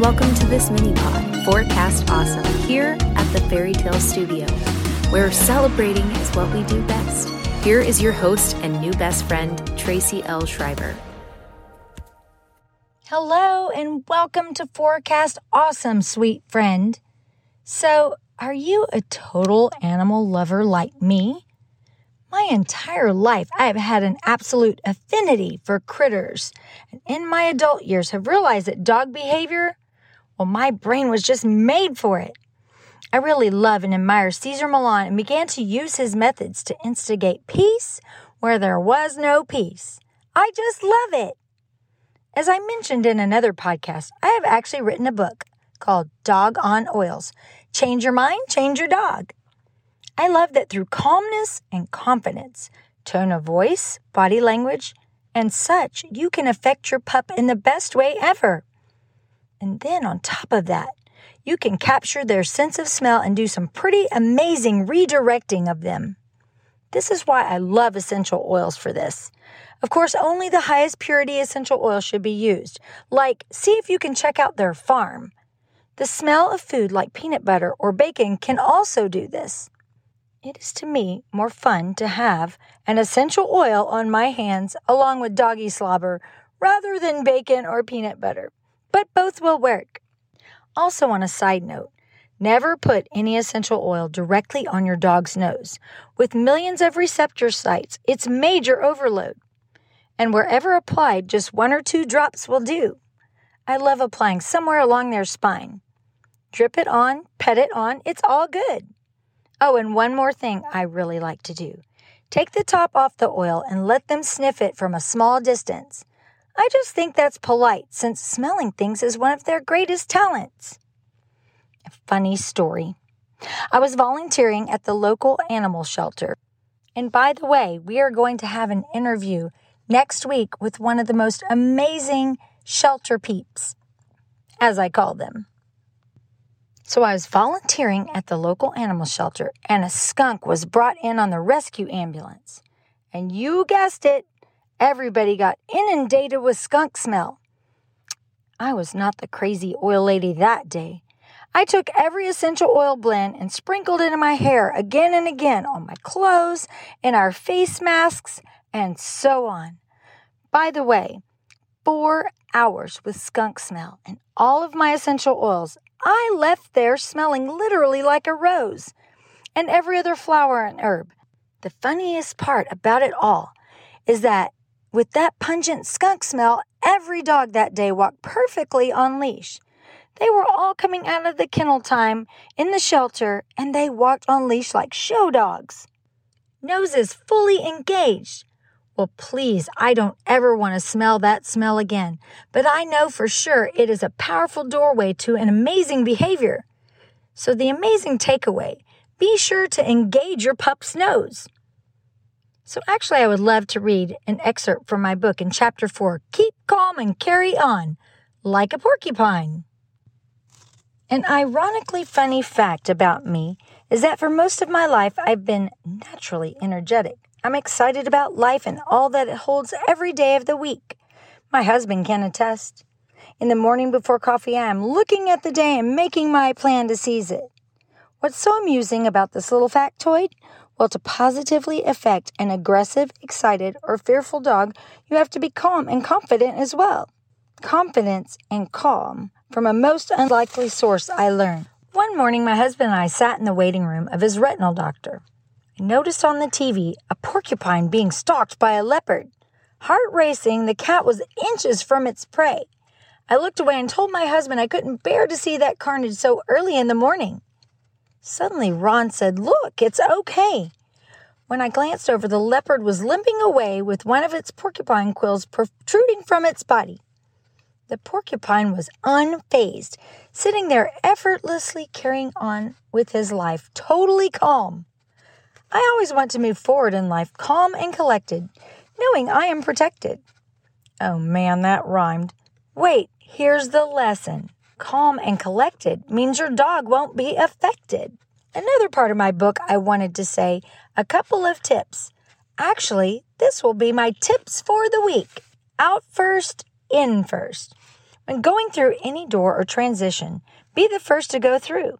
welcome to this mini pod, Forecast Awesome, here at the Fairy Tale Studio, where celebrating is what we do best. Here is your host and new best friend, Tracy L. Schreiber. Hello, and welcome to Forecast Awesome, sweet friend. So, are you a total animal lover like me? My entire life, I have had an absolute affinity for critters. And in my adult years, have realized that dog behavior, well, my brain was just made for it. I really love and admire Cesar Millan and began to use his methods to instigate peace where there was no peace. I just love it. As I mentioned in another podcast, I have actually written a book called Dog on Oils Change Your Mind, Change Your Dog. I love that through calmness and confidence, tone of voice, body language, and such, you can affect your pup in the best way ever. And then on top of that, you can capture their sense of smell and do some pretty amazing redirecting of them. This is why I love essential oils for this. Of course, only the highest purity essential oil should be used. Like, see if you can check out their farm. The smell of food like peanut butter or bacon can also do this. It is to me more fun to have an essential oil on my hands along with doggy slobber rather than bacon or peanut butter, but both will work. Also, on a side note, never put any essential oil directly on your dog's nose. With millions of receptor sites, it's major overload. And wherever applied, just one or two drops will do. I love applying somewhere along their spine. Drip it on, pet it on, it's all good. Oh, and one more thing I really like to do take the top off the oil and let them sniff it from a small distance. I just think that's polite since smelling things is one of their greatest talents. A funny story. I was volunteering at the local animal shelter. And by the way, we are going to have an interview next week with one of the most amazing shelter peeps, as I call them. So I was volunteering at the local animal shelter, and a skunk was brought in on the rescue ambulance. And you guessed it, everybody got inundated with skunk smell. I was not the crazy oil lady that day. I took every essential oil blend and sprinkled it in my hair again and again on my clothes, in our face masks, and so on. By the way, four hours with skunk smell and all of my essential oils I left there smelling literally like a rose and every other flower and herb. The funniest part about it all is that with that pungent skunk smell, every dog that day walked perfectly on leash. They were all coming out of the kennel time in the shelter and they walked on leash like show dogs. Noses fully engaged, well, please, I don't ever want to smell that smell again, but I know for sure it is a powerful doorway to an amazing behavior. So, the amazing takeaway be sure to engage your pup's nose. So, actually, I would love to read an excerpt from my book in chapter 4 Keep Calm and Carry On Like a Porcupine. An ironically funny fact about me is that for most of my life, I've been naturally energetic. I'm excited about life and all that it holds every day of the week. My husband can attest. In the morning before coffee, I am looking at the day and making my plan to seize it. What's so amusing about this little factoid? Well, to positively affect an aggressive, excited, or fearful dog, you have to be calm and confident as well. Confidence and calm from a most unlikely source, I learned. One morning, my husband and I sat in the waiting room of his retinal doctor I noticed on the TV a porcupine being stalked by a leopard. Heart racing, the cat was inches from its prey. I looked away and told my husband I couldn't bear to see that carnage so early in the morning. Suddenly, Ron said, Look, it's okay. When I glanced over, the leopard was limping away with one of its porcupine quills protruding from its body. The porcupine was unfazed, sitting there effortlessly carrying on with his life, totally calm. I always want to move forward in life calm and collected, knowing I am protected. Oh man, that rhymed. Wait, here's the lesson. Calm and collected means your dog won't be affected. Another part of my book, I wanted to say a couple of tips. Actually, this will be my tips for the week. Out first, in first. When going through any door or transition, be the first to go through.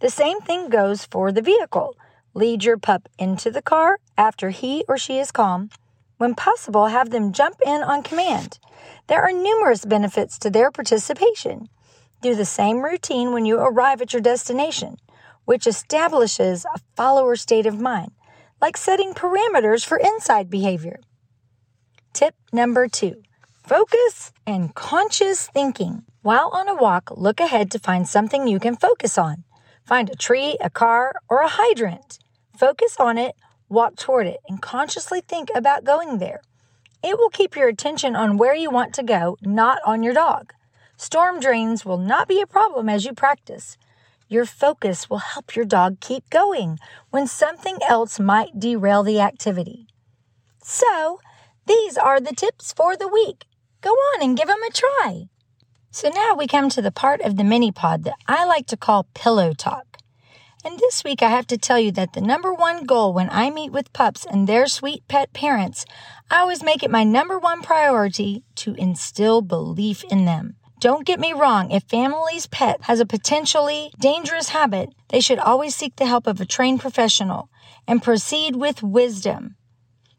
The same thing goes for the vehicle. Lead your pup into the car after he or she is calm. When possible, have them jump in on command. There are numerous benefits to their participation. Do the same routine when you arrive at your destination, which establishes a follower state of mind, like setting parameters for inside behavior. Tip number two focus and conscious thinking. While on a walk, look ahead to find something you can focus on. Find a tree, a car, or a hydrant. Focus on it, walk toward it, and consciously think about going there. It will keep your attention on where you want to go, not on your dog. Storm drains will not be a problem as you practice. Your focus will help your dog keep going when something else might derail the activity. So, these are the tips for the week. Go on and give them a try. So now we come to the part of the mini pod that I like to call pillow talk. And this week I have to tell you that the number one goal when I meet with pups and their sweet pet parents, I always make it my number one priority to instill belief in them. Don't get me wrong, if family's pet has a potentially dangerous habit, they should always seek the help of a trained professional and proceed with wisdom.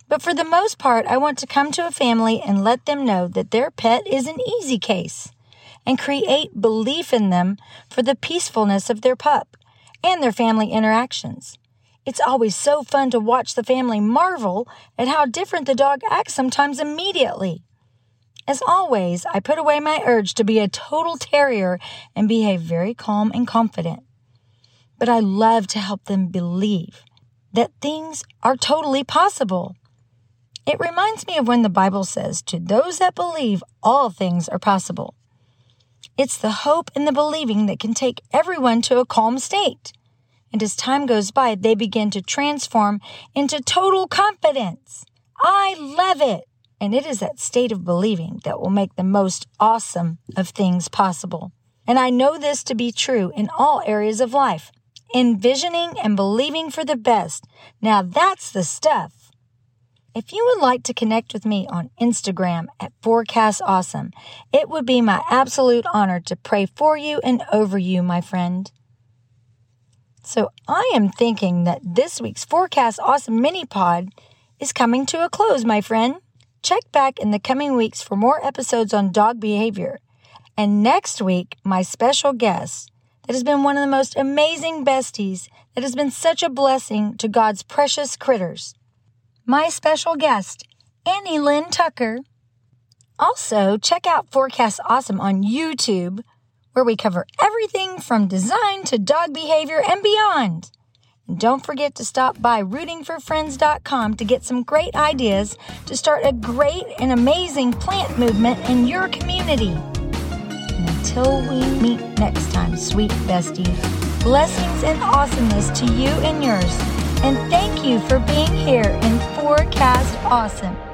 But for the most part, I want to come to a family and let them know that their pet is an easy case and create belief in them for the peacefulness of their pup and their family interactions. It's always so fun to watch the family marvel at how different the dog acts sometimes immediately. As always, I put away my urge to be a total terrier and behave very calm and confident. But I love to help them believe that things are totally possible. It reminds me of when the Bible says, To those that believe, all things are possible. It's the hope and the believing that can take everyone to a calm state. And as time goes by, they begin to transform into total confidence. I love it. And it is that state of believing that will make the most awesome of things possible. And I know this to be true in all areas of life. Envisioning and believing for the best. Now that's the stuff. If you would like to connect with me on Instagram at Forecast Awesome, it would be my absolute honor to pray for you and over you, my friend. So I am thinking that this week's Forecast Awesome mini pod is coming to a close, my friend. Check back in the coming weeks for more episodes on dog behavior. And next week, my special guest that has been one of the most amazing besties that has been such a blessing to God's precious critters. My special guest, Annie Lynn Tucker. Also, check out Forecast Awesome on YouTube, where we cover everything from design to dog behavior and beyond. Don't forget to stop by rootingforfriends.com to get some great ideas to start a great and amazing plant movement in your community. And until we meet next time, sweet bestie, blessings and awesomeness to you and yours. And thank you for being here in Forecast Awesome.